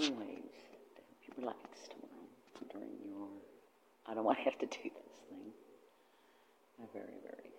many ways to help you relax tomorrow during your I don't want to have to do this thing. A very, very